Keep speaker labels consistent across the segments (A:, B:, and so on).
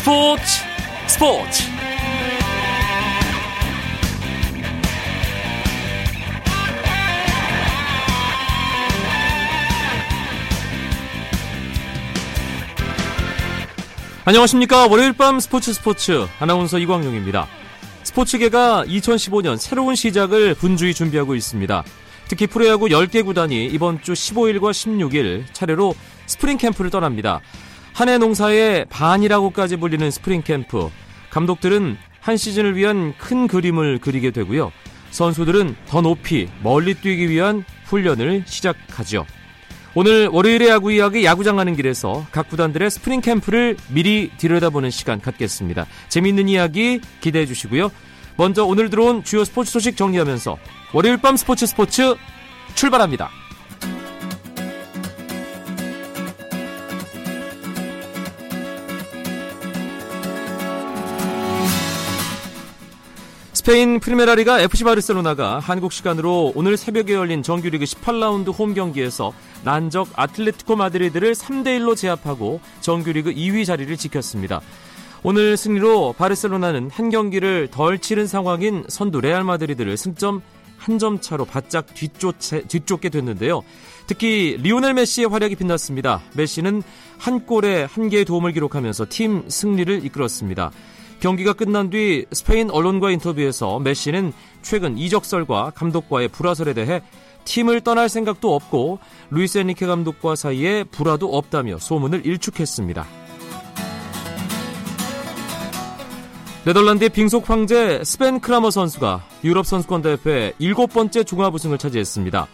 A: 스포츠 스포츠. 안녕하십니까. 월요일 밤 스포츠 스포츠. 아나운서 이광용입니다. 스포츠계가 2015년 새로운 시작을 분주히 준비하고 있습니다. 특히 프로야구 10개 구단이 이번 주 15일과 16일 차례로 스프링 캠프를 떠납니다 한해 농사의 반이라고까지 불리는 스프링 캠프 감독들은 한 시즌을 위한 큰 그림을 그리게 되고요 선수들은 더 높이 멀리 뛰기 위한 훈련을 시작하죠 오늘 월요일의 야구 이야기 야구장 가는 길에서 각 구단들의 스프링 캠프를 미리 들여다보는 시간 갖겠습니다. 재미있는 이야기 기대해 주시고요. 먼저 오늘 들어온 주요 스포츠 소식 정리하면서 월요일 밤 스포츠 스포츠 출발합니다. 스페인 프리메라리가 FC 바르셀로나가 한국 시간으로 오늘 새벽에 열린 정규리그 18라운드 홈 경기에서 난적 아틀레티코 마드리드를 3대1로 제압하고 정규리그 2위 자리를 지켰습니다. 오늘 승리로 바르셀로나는 한 경기를 덜 치른 상황인 선두 레알 마드리드를 승점 한 점 차로 바짝 뒤쫓, 뒤쫓게 됐는데요. 특히 리오넬 메시의 활약이 빛났습니다. 메시는 한 골에 한 개의 도움을 기록하면서 팀 승리를 이끌었습니다. 경기가 끝난 뒤 스페인 언론과 인터뷰에서 메시는 최근 이적설과 감독과의 불화설에 대해 팀을 떠날 생각도 없고 루이스 엔리케 감독과 사이에 불화도 없다며 소문을 일축했습니다. 네덜란드의 빙속 황제 스벤 크라머 선수가 유럽 선수권 대회 일곱 번째 종합 우승을 차지했습니다.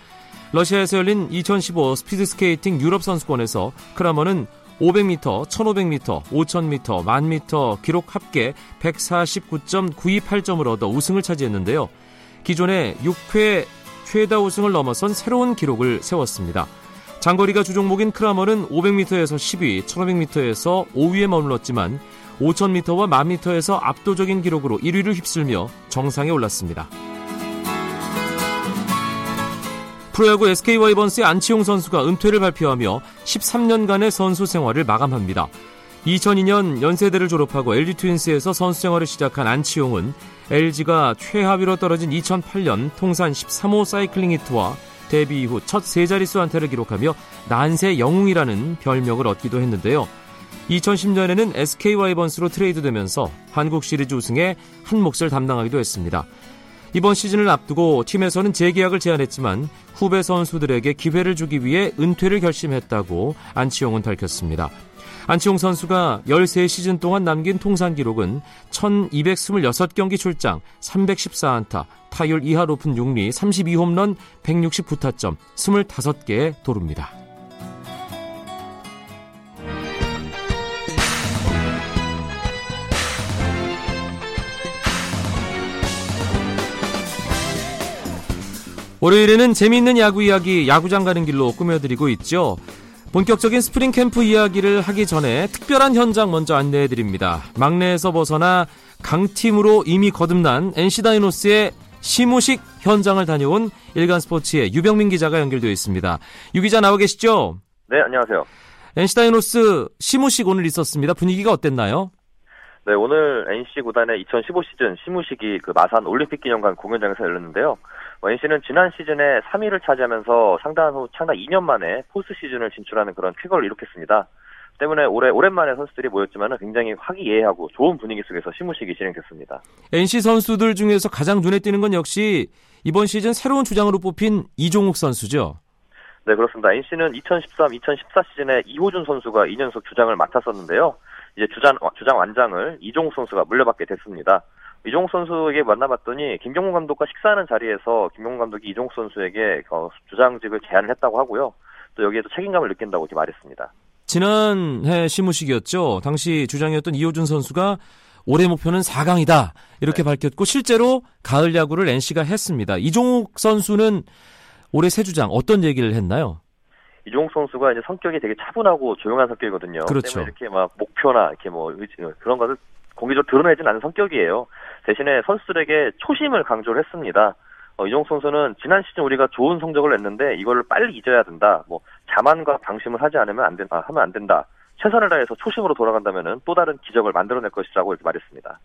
A: 러시아에서 열린 2015 스피드스케이팅 유럽 선수권에서 크라머는 500m, 1500m, 5000m, 1000m 기록 합계 149.928점을 얻어 우승을 차지했는데요. 기존의 6회 최다 우승을 넘어선 새로운 기록을 세웠습니다. 장거리가 주종목인 크라머는 500m에서 10위, 1500m에서 5위에 머물렀지만 5000m와 1000m에서 압도적인 기록으로 1위를 휩쓸며 정상에 올랐습니다. 프로야구 SK 와이번스의 안치홍 선수가 은퇴를 발표하며 13년간의 선수 생활을 마감합니다. 2002년 연세대를 졸업하고 LG 트윈스에서 선수 생활을 시작한 안치홍은 LG가 최하위로 떨어진 2008년 통산 13호 사이클링 히트와 데뷔 이후 첫 세 자릿수 안타를 기록하며 난세 영웅이라는 별명을 얻기도 했는데요. 2010년에는 SK 와이번스로 트레이드되면서 한국 시리즈 우승에 한 몫을 담당하기도 했습니다. 이번 시즌을 앞두고 팀에서는 재계약을 제안했지만 후배 선수들에게 기회를 주기 위해 은퇴를 결심했다고 안치홍은 밝혔습니다. 안치홍 선수가 13시즌 동안 남긴 통산 기록은 1226경기 출장, 314안타, 타율 2할 오픈 6리, 32홈런, 169타점, 25개의 도루입니다. 월요일에는 재미있는 야구 이야기 야구장 가는 길로 꾸며드리고 있죠. 본격적인 스프링 캠프 이야기를 하기 전에 특별한 현장 먼저 안내해 드립니다. 막내에서 벗어나 강팀으로 이미 거듭난 NC 다이노스의 시무식 현장을 다녀온 일간 스포츠의 유병민 기자가 연결되어 있습니다. 유 기자 나와 계시죠?
B: 네, 안녕하세요.
A: NC 다이노스 시무식 오늘 있었습니다. 분위기가 어땠나요?
B: 네, 오늘 NC 구단의 2015 시즌 시무식이 그 마산 올림픽 기념관 공연장에서 열렸는데요. NC는 지난 시즌에 3위를 차지하면서 창단한 후 창단 2년 만에 포스트 시즌을 진출하는 그런 쾌거를 이룩했습니다. 때문에 올해 오랜만에 선수들이 모였지만 굉장히 화기애애하고 좋은 분위기 속에서 시무식이 진행됐습니다.
A: NC 선수들 중에서 가장 눈에 띄는 건 역시 이번 시즌 새로운 주장으로 뽑힌 이종욱 선수죠.
B: 네, 그렇습니다. NC는 2013-2014 시즌에 이호준 선수가 2년속 주장을 맡았었는데요. 이제 주장, 주장 완장을 이종욱 선수가 물려받게 됐습니다. 이종욱 선수에게 만나봤더니 김경문 감독과 식사하는 자리에서 김경문 감독이 이종욱 선수에게 어, 주장직을 제안을 했다고 하고요. 또 여기에서 책임감을 느낀다고 이렇게 말했습니다.
A: 지난해 시무식이었죠. 당시 주장이었던 이호준 선수가 올해 목표는 4강이다 이렇게 네. 밝혔고 실제로 가을 야구를 NC가 했습니다. 이종욱 선수는 올해 새 주장 어떤 얘기를 했나요?
B: 이종욱 선수가 이제 성격이 되게 차분하고 조용한 성격이거든요.
A: 그렇죠.
B: 때문에 이렇게 막 목표나 이렇게 뭐 그런 것을 공개적으로 드러내진 않는 성격이에요. 대신에 선수들에게 초심을 강조를 했습니다. 어, 이종 선수는 지난 시즌 우리가 좋은 성적을 냈는데 이거를 빨리 잊어야 된다. 뭐 자만과 방심을 하지 않으면 안 된다. 하면 안 된다. 최선을 다해서 초심으로 돌아간다면 또 다른 기적을 만들어낼 것이라고 이렇게 말했습니다.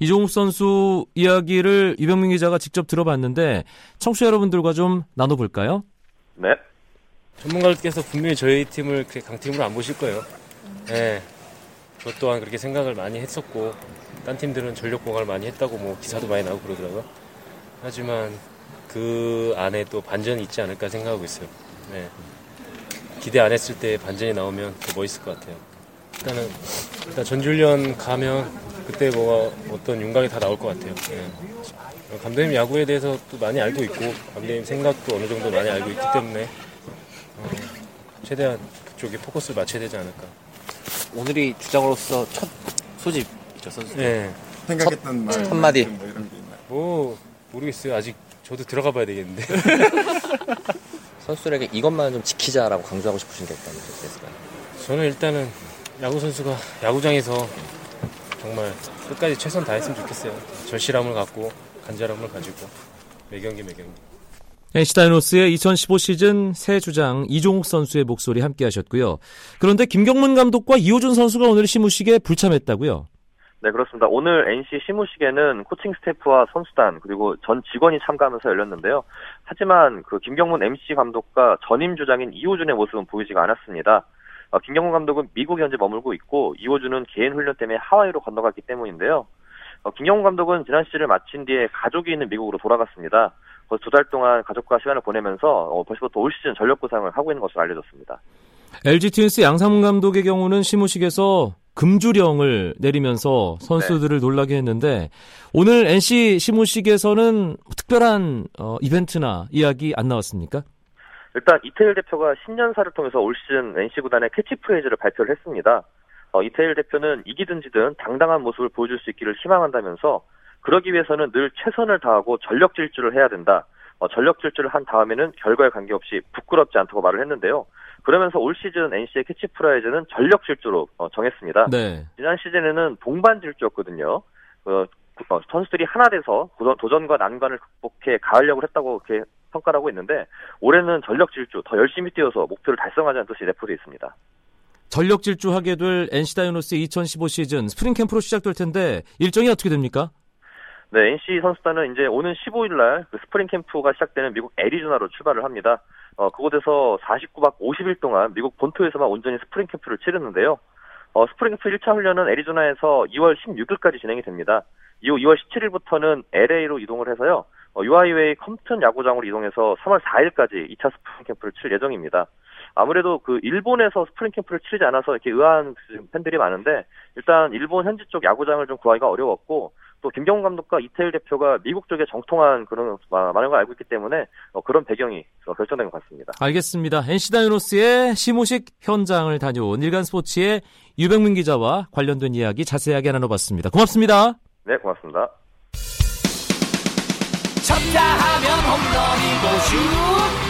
A: 이종욱 선수 이야기를 유병민 기자가 직접 들어봤는데 청취자 여러분들과 좀 나눠볼까요?
B: 네.
C: 전문가들께서 분명히 저희 팀을 강팀으로 안 보실 거예요. 네. 저 또한 그렇게 생각을 많이 했었고 딴 팀들은 전력 공학을 많이 했다고 뭐 기사도 많이 나오고 그러더라고요. 하지만 그 안에 또 반전이 있지 않을까 생각하고 있어요. 네. 기대 안 했을 때 반전이 나오면 더 멋있을 것 같아요. 일단은 일단 전주훈련 가면 그때 뭐 어떤 윤곽이 다 나올 것 같아요. 네. 감독님 야구에 대해서 또 많이 알고 있고 감독님 생각도 어느 정도 많이 알고 있기 때문에 어, 최대한 그쪽에 포커스를 맞춰야 되지 않을까.
D: 오늘이 주장으로서 첫 소집이죠 선수.
C: 네.
E: 생각했던 말
D: 첫 마디.
E: 뭐 이런 게 있나요?
C: 뭐 모르겠어요. 아직 저도 들어가 봐야 되겠는데.
D: 선수들에게 이것만 좀 지키자라고 강조하고 싶으신 게 있다면 어땠을까요?
C: 저는 일단은 야구 선수가 야구장에서 정말 끝까지 최선 다했으면 좋겠어요. 절실함을 갖고 간절함을 가지고 매 경기 매 경기.
A: NC 다이노스의 2015 시즌 새 주장 이종욱 선수의 목소리 함께 하셨고요. 그런데 김경문 감독과 이호준 선수가 오늘 시무식에 불참했다고요?
B: 네, 그렇습니다. 오늘 NC 시무식에는 코칭 스태프와 선수단 그리고 전 직원이 참가하면서 열렸는데요. 하지만 그 김경문 MC 감독과 전임 주장인 이호준의 모습은 보이지가 않았습니다. 어, 김경문 감독은 미국에 현재 머물고 있고 이호준은 개인 훈련 때문에 하와이로 건너갔기 때문인데요. 어, 김경문 감독은 지난 시즌을 마친 뒤에 가족이 있는 미국으로 돌아갔습니다. 거기서 두달 동안 가족과 시간을 보내면서 어, 벌써부터 올 시즌 전력 구상을 하고 있는 것으로 알려졌습니다.
A: LG 트윈스 양상문 감독의 경우는 시무식에서 금주령을 내리면서 선수들을 놀라게 했는데 오늘 NC 시무식에서는 특별한 어, 이벤트나 이야기 안 나왔습니까?
B: 일단 이태일 대표가 신년사를 통해서 올 시즌 NC 구단의 캐치프레이즈를 발표를 했습니다. 어, 이태일 대표는 이기든 지든 당당한 모습을 보여줄 수 있기를 희망한다면서 그러기 위해서는 늘 최선을 다하고 전력 질주를 해야 된다. 어, 전력 질주를 한 다음에는 결과에 관계없이 부끄럽지 않다고 말을 했는데요. 그러면서 올 시즌 NC의 캐치프레이즈는 전력 질주로 어, 정했습니다.
A: 네.
B: 지난 시즌에는 동반 질주였거든요. 어, 어, 선수들이 하나 돼서 도전, 과 난관을 극복해 가려고 했다고 그렇게 평가를 하고 있는데 올해는 전력 질주 더 열심히 뛰어서 목표를 달성하자는 뜻이 내포되어 있습니다.
A: 전력 질주하게 될 NC 다이노스 2015 시즌 스프링 캠프로 시작될 텐데 일정이 어떻게 됩니까?
B: 네, NC 선수단은 이제 오는 15일 날 그 스프링 캠프가 시작되는 미국 애리조나로 출발을 합니다. 어, 그곳에서 49박 50일 동안 미국 본토에서만 온전히 스프링 캠프를 치르는데요. 어, 스프링 캠프 1차 훈련은 애리조나에서 2월 16일까지 진행이 됩니다. 이후 2월 17일부터는 LA로 이동을 해서요. 어, UYA 컴튼 야구장으로 이동해서 3월 4일까지 2차 스프링 캠프를 치를 예정입니다. 아무래도 그 일본에서 스프링 캠프를 치르지 않아서 이렇게 의아한 팬들이 많은데 일단 일본 현지 쪽 야구장을 좀 구하기가 어려웠고 또 김경훈 감독과 이태일 대표가 미국 쪽에 정통한 그런 많은 걸 알고 있기 때문에 어, 그런 배경이 결정된 것 같습니다.
A: 알겠습니다. NC 다이노스의 시무식 현장을 다녀온 일간 스포츠의 유병민 기자와 관련된 이야기 자세하게 나눠봤습니다. 고맙습니다.
B: 네, 고맙습니다.
F: 쳤다 하면 홈런이고 슛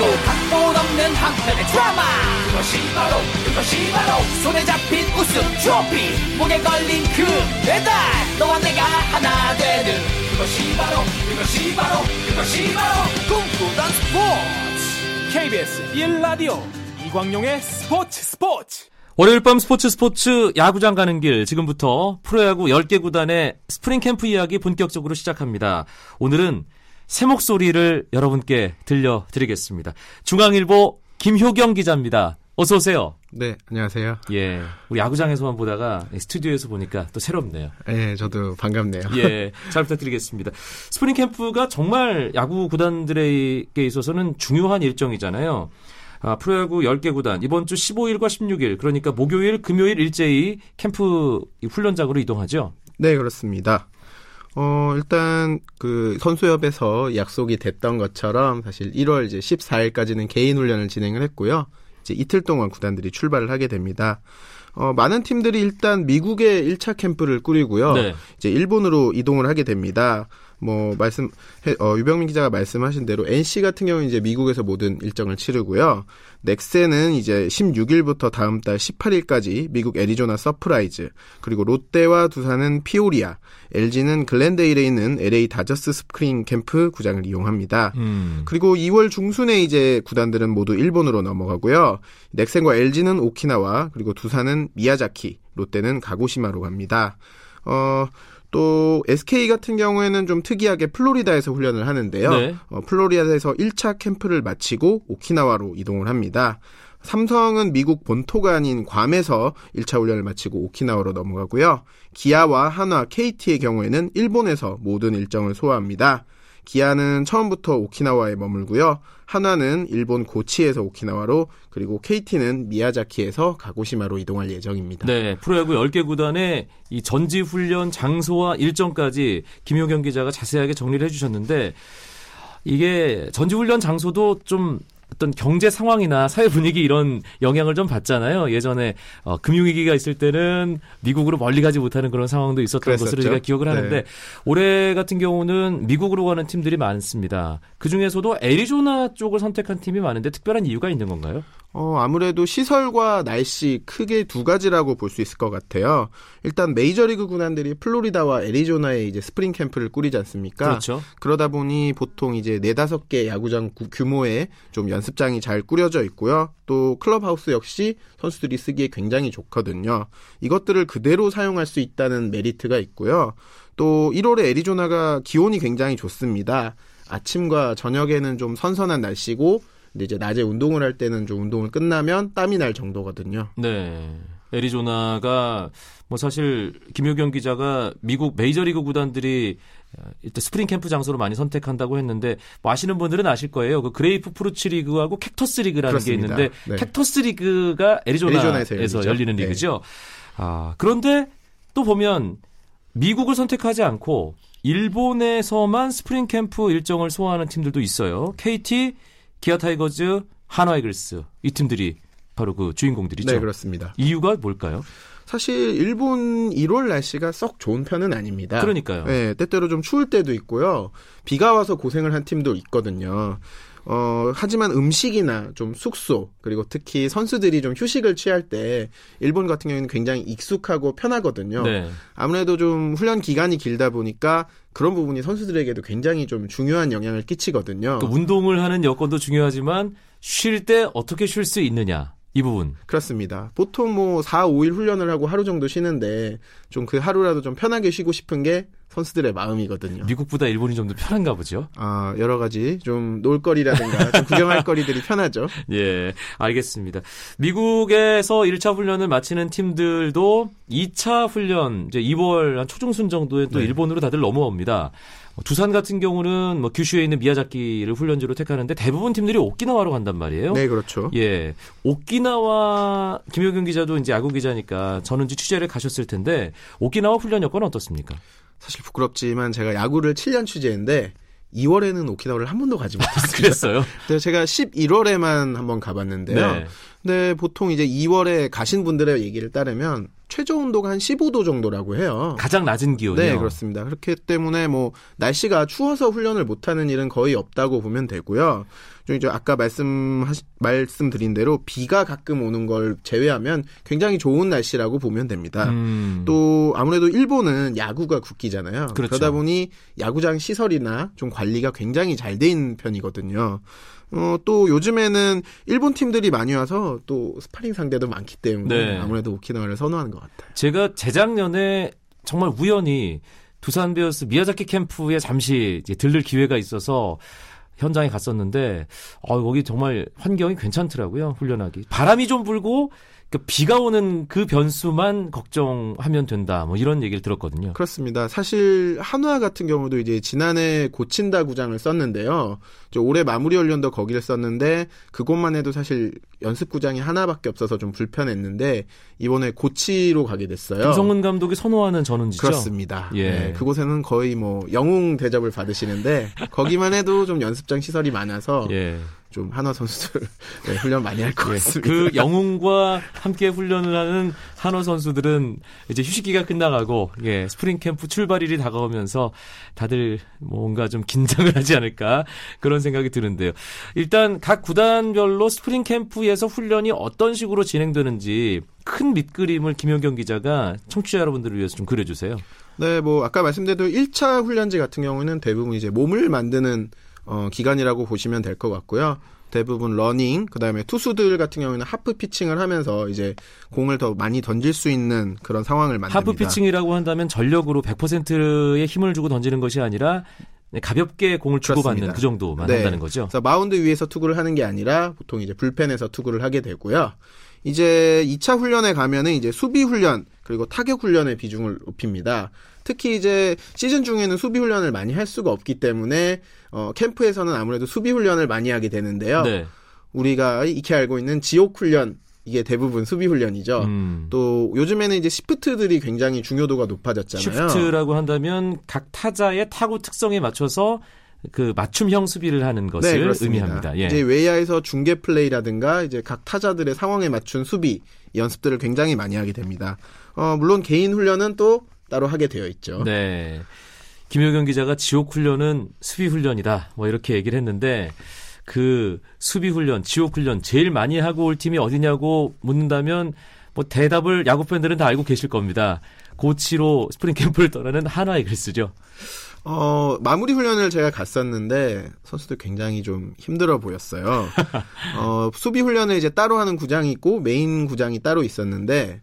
F: 골이고 각본 없는 한편의 드라마. 그것이 바로 그것이 바로 손에 잡힌 우승 트로피. 목에 걸린 그 메달 너와 내가 하나 되는 그것이 바로 그것이 바로 그것이 바로 꿈꾸던 스포츠. KBS 1라디오 이광용의 스포츠 스포츠.
A: 월요일 밤 스포츠 스포츠 야구장 가는 길. 지금부터 프로야구 10개 구단의 스프링 캠프 이야기 본격적으로 시작합니다. 오늘은 새 목소리를 여러분께 들려드리겠습니다. 중앙일보 김효경 기자입니다. 어서 오세요.
E: 네, 안녕하세요.
A: 예, 우리 야구장에서만 보다가 스튜디오에서 보니까 또 새롭네요.
E: 예, 저도 반갑네요.
A: 예, 잘 부탁드리겠습니다. 스프링 캠프가 정말 야구 구단들에게 있어서는 중요한 일정이잖아요. 아, 프로야구 10개 구단 이번 주 15일과 16일 그러니까 목요일 금요일 일제히 캠프 훈련장으로 이동하죠.
E: 네 그렇습니다. 어 일단 그 선수협에서 약속이 됐던 것처럼 사실 1월 이제 14일까지는 개인 훈련을 진행을 했고요. 이제 이틀 동안 구단들이 출발을 하게 됩니다. 어, 많은 팀들이 일단 미국의 1차 캠프를 꾸리고요. 네. 이제 일본으로 이동을 하게 됩니다. 뭐 말씀 해- 어, 유병민 기자가 말씀하신 대로 NC 같은 경우는 이제 미국에서 모든 일정을 치르고요. 넥센은 이제 16일부터 다음 달 18일까지 미국 애리조나 서프라이즈, 그리고 롯데와 두산은 피오리아, LG는 글렌데일에 있는 LA 다저스 스프링 캠프 구장을 이용합니다.
A: 음.
E: 그리고 2월 중순에 이제 구단들은 모두 일본으로 넘어가고요. 넥센과 LG는 오키나와 그리고 두산은 미야자키, 롯데는 가고시마로 갑니다. 어, 또 SK 같은 경우에는 좀 특이하게 플로리다에서 훈련을 하는데요.
A: 네.
E: 어, 플로리다에서 1차 캠프를 마치고 오키나와로 이동을 합니다. 삼성은 미국 본토가 아닌 괌에서 1차 훈련을 마치고 오키나와로 넘어가고요. 기아와 한화, KT의 경우에는 일본에서 모든 일정을 소화합니다. 기아는 처음부터 오키나와에 머물고요. 한화는 일본 고치에서 오키나와로 그리고 KT는 미야자키에서 가고시마로 이동할 예정입니다.
A: 네, 프로야구 10개 구단의 이 전지 훈련 장소와 일정까지 김효경 기자가 자세하게 정리를 해 주셨는데 이게 전지 훈련 장소도 좀 어떤 경제 상황이나 사회 분위기 이런 영향을 좀 받잖아요. 예전에 어, 금융위기가 있을 때는 미국으로 멀리 가지 못하는 그런 상황도 있었던
E: 그랬었죠.
A: 것으로 제가 기억을 하는데
E: 네.
A: 올해 같은 경우는 미국으로 가는 팀들이 많습니다. 그 중에서도 애리조나 쪽을 선택한 팀이 많은데 특별한 이유가 있는 건가요?
E: 어, 아무래도 시설과 날씨 크게 두 가지라고 볼 수 있을 것 같아요. 일단 메이저리그 구단들이 플로리다와 애리조나에 이제 스프링 캠프를 꾸리지 않습니까?
A: 그렇죠.
E: 그러다 보니 보통 이제 네다섯 개 야구장 구- 규모의 좀 연습장이 잘 꾸려져 있고요. 또 클럽하우스 역시 선수들이 쓰기에 굉장히 좋거든요. 이것들을 그대로 사용할 수 있다는 메리트가 있고요. 또 1월에 애리조나가 기온이 굉장히 좋습니다. 아침과 저녁에는 좀 선선한 날씨고 근데 이제 낮에 운동을 할 때는 좀 운동을 끝나면 땀이 날 정도거든요.
A: 네. 애리조나가 뭐 사실 김효경 기자가 미국 메이저리그 구단들이 어, 일단 스프링 캠프 장소로 많이 선택한다고 했는데 뭐 아시는 분들은 아실 거예요. 그 그레이프프루트 리그하고 캑터스 리그라는
E: 그렇습니다.
A: 게 있는데
E: 네.
A: 캑터스 리그가 애리조나에서,
E: 애리조나에서 열리죠.
A: 열리는
E: 네.
A: 리그죠. 아, 그런데 또 보면 미국을 선택하지 않고 일본에서만 스프링 캠프 일정을 소화하는 팀들도 있어요. KT, 기아 타이거즈, 한화 이글스 이 팀들이 바로 그 주인공들이죠.
E: 네, 그렇습니다.
A: 이유가 뭘까요?
E: 사실 일본 1월 날씨가 썩 좋은 편은 아닙니다.
A: 그러니까요.
E: 네, 때때로 좀 추울 때도 있고요. 비가 와서 고생을 한 팀도 있거든요. 어, 하지만 음식이나 좀 숙소, 그리고 특히 선수들이 좀 휴식을 취할 때 일본 같은 경우에는 굉장히 익숙하고 편하거든요.
A: 네.
E: 아무래도 좀 훈련 기간이 길다 보니까 그런 부분이 선수들에게도 굉장히 좀 중요한 영향을 끼치거든요.
A: 그 운동을 하는 여건도 중요하지만 쉴 때 어떻게 쉴 수 있느냐 이 부분.
E: 그렇습니다. 보통 뭐 4, 5일 훈련을 하고 하루 정도 쉬는데 좀 그 하루라도 좀 편하게 쉬고 싶은 게 선수들의 마음이거든요.
A: 미국보다 일본이 좀 더 편한가 보죠.
E: 아, 여러 가지 좀 놀거리라든가 좀 구경할 거리들이 편하죠.
A: 예, 알겠습니다. 미국에서 1차 훈련을 마치는 팀들도 2차 훈련 이제 2월 한 초중순 정도에 또
E: 네.
A: 일본으로 다들 넘어옵니다. 어, 두산 같은 경우는 뭐 규슈에 있는 미야자키를 훈련지로 택하는데 대부분 팀들이 오키나와로 간단 말이에요.
E: 네, 그렇죠.
A: 예. 오키나와 김효경 기자도 이제 야구 기자니까 전은지 취재를 가셨을 텐데 오키나와 훈련 여건은 어떻습니까?
E: 사실 부끄럽지만 제가 야구를 7년 취재했는데 2월에는 오키나와를 한 번도 가지 못했어요.
A: 그랬어요.
E: 그래서 제가 11월에만 한번 가봤는데요.
A: 네.
E: 근데 보통 이제 2월에 가신 분들의 얘기를 따르면 최저 온도가 한 15도 정도라고 해요.
A: 가장 낮은 기온이요.
E: 네, 그렇습니다. 그렇기 때문에 뭐 날씨가 추워서 훈련을 못 하는 일은 거의 없다고 보면 되고요. 좀 이제 아까 말씀 말씀드린 대로 비가 가끔 오는 걸 제외하면 굉장히 좋은 날씨라고 보면 됩니다.
A: 음.
E: 또 아무래도 일본은 야구가 국기잖아요.
A: 그렇죠.
E: 러다 보니 야구장 시설이나 좀 관리가 굉장히 잘 돼 있는 편이거든요. 어, 또 요즘에는 일본 팀들이 많이 와서 또 스파링 상대도 많기 때문에
A: 네.
E: 아무래도 오키나와를 선호하는 것 같아요.
A: 제가 재작년에 정말 우연히 두산 베어스 미야자키 캠프에 잠시 들를 기회가 있어서 현장에 갔었는데 어 거기 정말 환경이 괜찮더라고요 훈련하기 바람이 좀 불고 그 비가 오는 그 변수만 걱정하면 된다 뭐 이런 얘기를 들었거든요.
E: 그렇습니다. 사실 한화 같은 경우도 이제 지난해 고친다 구장을 썼는데요. 올해 마무리 훈련도 거기를 썼는데 그곳만 해도 사실 연습 구장이 하나밖에 없어서 좀 불편했는데 이번에 고치로 가게 됐어요.
A: 김성근 감독이 선호하는 전운지죠.
E: 그렇습니다.
A: 예.
E: 네, 그곳에는 거의 뭐 영웅 대접을 받으시는데 거기만 해도 좀 연습장 시설이 많아서
A: 예.
E: 좀 한화 선수들 네, 훈련 많이 할 것 같습니다.
A: 그 영웅과 함께 훈련을 하는 한화 선수들은 이제 휴식기가 끝나가고 예, 스프링 캠프 출발일이 다가오면서 다들 뭔가 좀 긴장을 하지 않을까 그런 생각이 드는데요. 일단 각 구단별로 스프링 캠프에서 훈련이 어떤 식으로 진행되는지 큰 밑그림을 김효경 기자가 청취자 여러분들을 위해서 좀 그려주세요.
E: 네, 뭐 아까 말씀드린 1차 훈련지 같은 경우는 대부분 이제 몸을 만드는 어, 기간이라고 보시면 될 것 같고요. 대부분 러닝, 그 다음에 투수들 같은 경우에는 하프 피칭을 하면서 이제 공을 더 많이 던질 수 있는 그런 상황을 만듭니다.
A: 하프 피칭이라고 한다면 전력으로 100%의 힘을 주고 던지는 것이 아니라 가볍게 공을 주고받는.
E: 그
A: 정도만
E: 네.
A: 한다는 거죠.
E: 그래서 마운드 위에서 투구를 하는 게 아니라 보통 이제 불펜에서 투구를 하게 되고요. 이제 2차 훈련에 가면은 이제 수비 훈련 그리고 타격 훈련의 비중을 높입니다. 특히 이제 시즌 중에는 수비 훈련을 많이 할 수가 없기 때문에 어 캠프에서는 아무래도 수비 훈련을 많이 하게 되는데요.
A: 네.
E: 우리가 익히 알고 있는 지옥 훈련 이게 대부분 수비 훈련이죠.
A: 음.
E: 또 요즘에는 이제 시프트들이 굉장히 중요도가 높아졌잖아요.
A: 시프트라고 한다면 각 타자의 타구 특성에 맞춰서 그 맞춤형 수비를 하는 것을
E: 네.
A: 의미합니다. 예.
E: 이제 외야에서 중계 플레이라든가 이제 각 타자들의 상황에 맞춘 수비 연습들을 굉장히 많이 하게 됩니다. 어, 물론 개인 훈련은 또 따로 하게 되어 있죠.
A: 네. 김효경 기자가 지옥 훈련은 수비 훈련이다. 뭐 이렇게 얘기를 했는데 그 수비 훈련, 지옥 훈련 제일 많이 하고 올 팀이 어디냐고 묻는다면 뭐 대답을 야구 팬들은 다 알고 계실 겁니다. 고치로 스프링 캠프를 떠나는 한화 이글스죠.
E: 어, 마무리 훈련을 제가 갔었는데 선수들 굉장히 좀 힘들어 보였어요. 어, 수비 훈련을 이제 따로 하는 구장이 있고 메인 구장이 따로 있었는데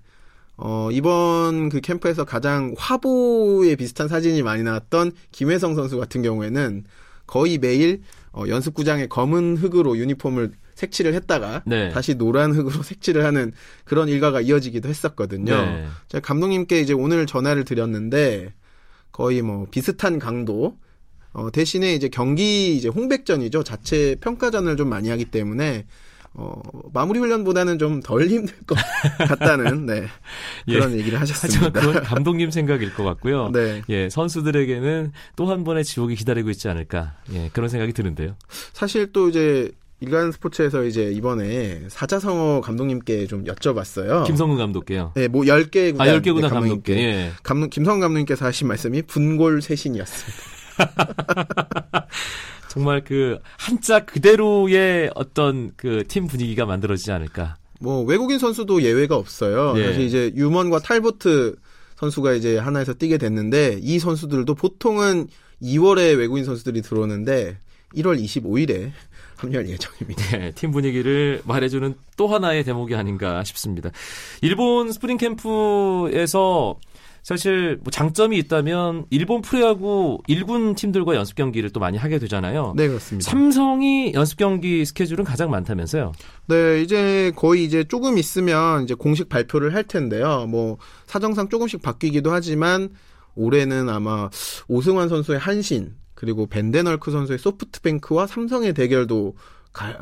E: 어, 이번 그 캠프에서 가장 화보에 비슷한 사진이 많이 나왔던 김회성 선수 같은 경우에는 거의 매일 어, 연습구장에 검은 흙으로 유니폼을 색칠을 했다가
A: 네.
E: 다시 노란 흙으로 색칠을 하는 그런 일과가 이어지기도 했었거든요.
A: 네.
E: 제가 감독님께 이제 오늘 전화를 드렸는데 거의 뭐 비슷한 강도 어, 대신에 이제 경기 이제 홍백전이죠 자체 평가전을 좀 많이 하기 때문에 어, 마무리 훈련보다는 좀 덜 힘들 것 같다는 네, 그런 얘기를
A: 하지만
E: 하셨습니다.
A: 그건 감독님 생각일 것 같고요.
E: 네.
A: 예, 선수들에게는 또 한 번의 지옥이 기다리고 있지 않을까. 예, 그런 생각이 드는데요.
E: 사실 또 이제 일간 스포츠에서 이제 이번에 사자성어 감독님께 좀 여쭤봤어요.
A: 김성근 감독께요.
E: 네, 뭐 10개
A: 아,
E: 구단
A: 10개 구단
E: 네,
A: 감독께. 예.
E: 감독, 김성근 감독님께서 하신 말씀이 분골 쇄신이었습니다.
A: 정말 그 한자 그대로의 어떤 그 팀 분위기가 만들어지지 않을까.
E: 뭐 외국인 선수도 예외가 없어요.
A: 예.
E: 사실 이제 유먼과 탈보트 선수가 이제 하나에서 뛰게 됐는데 이 선수들도 보통은 2월에 외국인 선수들이 들어오는데 1월 25일에 합류할 예정입니다.
A: 네, 팀 분위기를 말해주는 또 하나의 대목이 아닌가 싶습니다. 일본 스프링 캠프에서 사실 뭐 장점이 있다면 일본 프로야구 1군 팀들과 연습 경기를 또 많이 하게 되잖아요.
E: 네, 그렇습니다.
A: 삼성이 연습 경기 스케줄은 가장 많다면서요.
E: 네, 이제 거의 이제 조금 있으면 이제 공식 발표를 할 텐데요. 뭐 사정상 조금씩 바뀌기도 하지만 올해는 아마 오승환 선수의 한신 그리고 벤데널크 선수의 소프트뱅크와 삼성의 대결도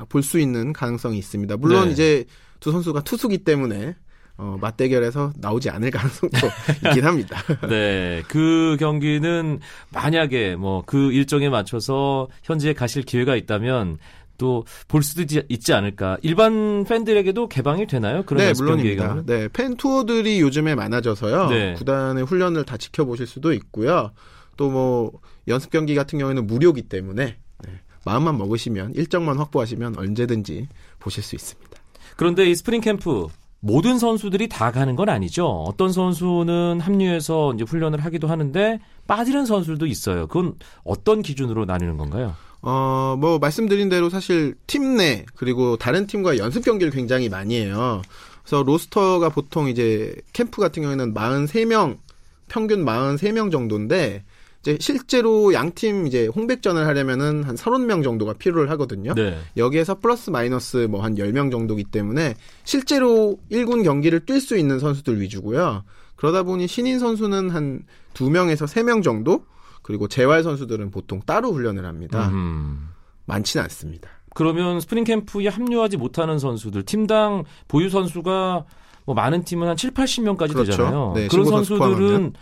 E: 볼 수 있는 가능성이 있습니다. 물론
A: 네.
E: 이제 두 선수가 투수기 때문에 어, 맞대결에서 나오지 않을 가능성도 있긴 합니다.
A: 네, 그 경기는 만약에 뭐 그 일정에 맞춰서 현지에 가실 기회가 있다면 또볼 수도 있지, 않을까. 일반 팬들에게도 개방이 되나요? 그런
E: 네, 물론입니다. 네, 팬 투어들이 요즘에 많아져서요.
A: 네.
E: 구단의 훈련을 다 지켜보실 수도 있고요. 또 뭐 연습 경기 같은 경우에는 무료기 때문에 네, 마음만 먹으시면 일정만 확보하시면 언제든지 보실 수 있습니다.
A: 그런데 이 스프링 캠프 모든 선수들이 다 가는 건 아니죠. 어떤 선수는 합류해서 이제 훈련을 하기도 하는데 빠지는 선수들도 있어요. 그건 어떤 기준으로 나뉘는 건가요?
E: 어, 뭐 말씀드린 대로 사실 팀 내 그리고 다른 팀과 연습 경기를 굉장히 많이 해요. 그래서 로스터가 보통 이제 캠프 같은 경우에는 43명 평균 43명 정도인데 이제 실제로 양팀 이제 홍백전을 하려면은 한 30명 정도가 필요를 하거든요.
A: 네.
E: 여기에서 플러스 마이너스 뭐 한 10명 정도기 때문에 실제로 1군 경기를 뛸 수 있는 선수들 위주고요. 그러다 보니 신인 선수는 한 2명에서 3명 정도 그리고 재활 선수들은 보통 따로 훈련을 합니다.
A: 음.
E: 많지는 않습니다.
A: 그러면 스프링 캠프에 합류하지 못하는 선수들, 팀당 보유 선수가 뭐 많은 팀은 한 7, 80명까지
E: 그렇죠.
A: 되잖아요.
E: 네,
A: 그런
E: 선수
A: 선수들은
E: 포함하면.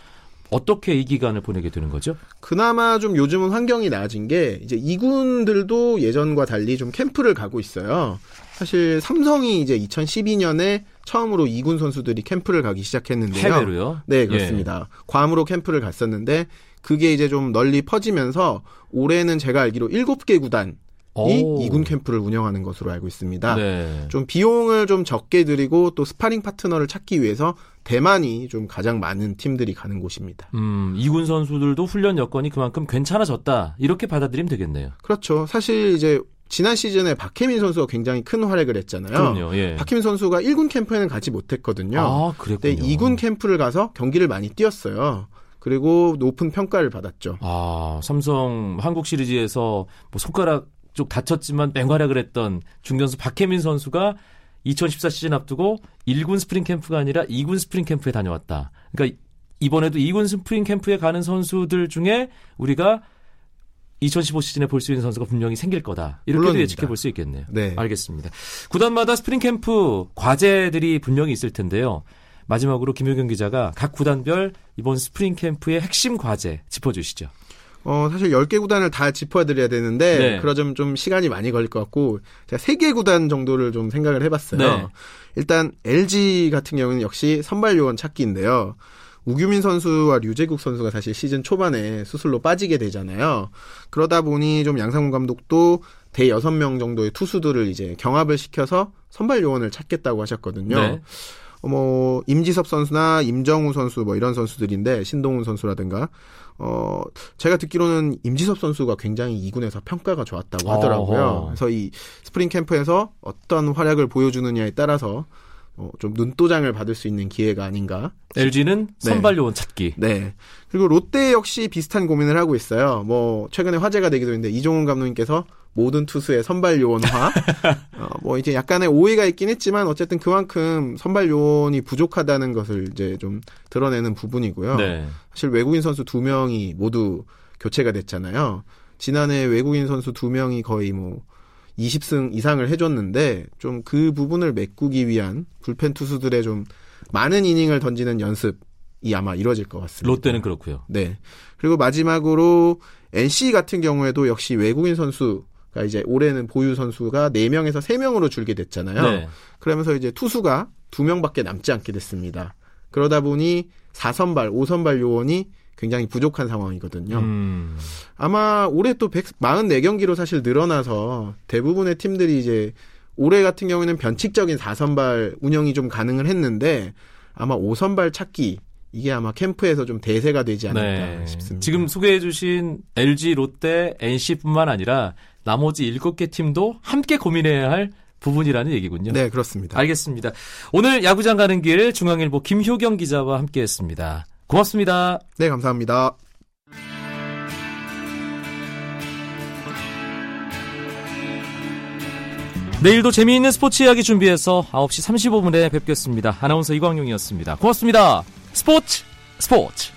A: 어떻게 이 기간을 보내게 되는 거죠?
E: 그나마 좀 요즘은 환경이 나아진 게 이제 이군들도 예전과 달리 좀 캠프를 가고 있어요. 사실 삼성이 이제 2012년에 처음으로 이군 선수들이 캠프를 가기 시작했는데요.
A: 해외로요?
E: 네, 그렇습니다. 괌으로 캠프를 갔었는데 그게 이제 좀 널리 퍼지면서 올해는 제가 알기로 7개 구단 이. 이군 캠프를 운영하는 것으로 알고 있습니다.
A: 네.
E: 좀 비용을 좀 적게 들이고 또 스파링 파트너를 찾기 위해서 대만이 좀 가장 많은 팀들이 가는 곳입니다.
A: 음, 이군 선수들도 훈련 여건이 그만큼 괜찮아졌다. 이렇게 받아들이면 되겠네요.
E: 그렇죠. 사실 이제 지난 시즌에 박해민 선수가 굉장히 큰 활약을 했잖아요.
A: 그럼요. 예.
E: 박해민 선수가 1군 캠프에는 가지 못했거든요.
A: 아,
E: 근데
A: 그랬군요.
E: 2군 캠프를 가서 경기를 많이 뛰었어요. 그리고 높은 평가를 받았죠.
A: 아, 삼성 한국 시리즈에서 뭐 손가락 쪽 다쳤지만 맹활약을 했던 중견수 박해민 선수가 2014 시즌 앞두고 1군 스프링 캠프가 아니라 2군 스프링 캠프에 다녀왔다. 그러니까 이번에도 2군 스프링 캠프에 가는 선수들 중에 우리가 2015 시즌에 볼 수 있는 선수가 분명히 생길 거다. 이렇게도. 예측해 볼 수 있겠네요.
E: 네.
A: 알겠습니다. 구단마다 스프링 캠프 과제들이 분명히 있을 텐데요. 마지막으로 김효경 기자가 각 구단별 이번 스프링 캠프의 핵심 과제 짚어주시죠.
E: 어, 사실 10개 구단을 다 짚어드려야 되는데,
A: 네.
E: 그러자면 좀 시간이 많이 걸릴 것 같고, 제가 3개 구단 정도를 좀 생각을 해봤어요.
A: 네.
E: 일단, LG 같은 경우는 역시 선발 요원 찾기인데요. 우규민 선수와 류재국 선수가 사실 시즌 초반에 수술로 빠지게 되잖아요. 그러다 보니 좀 양상문 감독도 대 6명 정도의 투수들을 이제 경합을 시켜서 선발 요원을 찾겠다고 하셨거든요.
A: 네.
E: 어, 뭐 임지섭 선수나 임정우 선수 뭐 이런 선수들인데 신동훈 선수라든가 어 제가 듣기로는 임지섭 선수가 굉장히 2군에서 평가가 좋았다고 하더라고요.
A: 어허.
E: 그래서 이 스프링 캠프에서 어떤 활약을 보여주느냐에 따라서 어, 좀 눈도장을 받을 수 있는 기회가 아닌가.
A: LG는
E: 네.
A: 선발 요원 찾기.
E: 네. 그리고 롯데 역시 비슷한 고민을 하고 있어요. 뭐 최근에 화제가 되기도 했는데 이종훈 감독님께서 모든 투수의 선발 요원화. 어, 뭐 이제 약간의 오해가 있긴 했지만 어쨌든 그만큼 선발 요원이 부족하다는 것을 이제 좀 드러내는 부분이고요.
A: 네.
E: 사실 외국인 선수 두 명이 모두 교체가 됐잖아요. 지난해 외국인 선수 두 명이 거의 뭐 20승 이상을 해줬는데 좀 그 부분을 메꾸기 위한 불펜 투수들의 좀 많은 이닝을 던지는 연습 이 아마 이루어질 것 같습니다.
A: 롯데는 그렇고요.
E: 네. 그리고 마지막으로 NC 같은 경우에도 역시 외국인 선수 가 이제 올해는 보유 선수가 4명에서 3명으로 줄게 됐잖아요.
A: 네.
E: 그러면서 이제 투수가 2명밖에 남지 않게 됐습니다. 그러다 보니 4선발, 5선발 요원이 굉장히 부족한 상황이거든요.
A: 음,
E: 아마 올해 또 144경기로 사실 늘어나서 대부분의 팀들이 이제 올해 같은 경우에는 변칙적인 4선발 운영이 좀 가능을 했는데 아마 5선발 찾기 이게 아마 캠프에서 좀 대세가 되지 않을까
A: 네.
E: 싶습니다.
A: 지금 소개해 주신 LG, 롯데, NC뿐만 아니라 나머지 7개 팀도 함께 고민해야 할 부분이라는 얘기군요.
E: 네, 그렇습니다.
A: 알겠습니다. 오늘 야구장 가는 길 중앙일보 김효경 기자와 함께 했습니다. 고맙습니다.
E: 네, 감사합니다.
A: 내일도 재미있는 스포츠 이야기 준비해서 9시 35분에 뵙겠습니다. 아나운서 이광용이었습니다. 고맙습니다. 스포츠 스포츠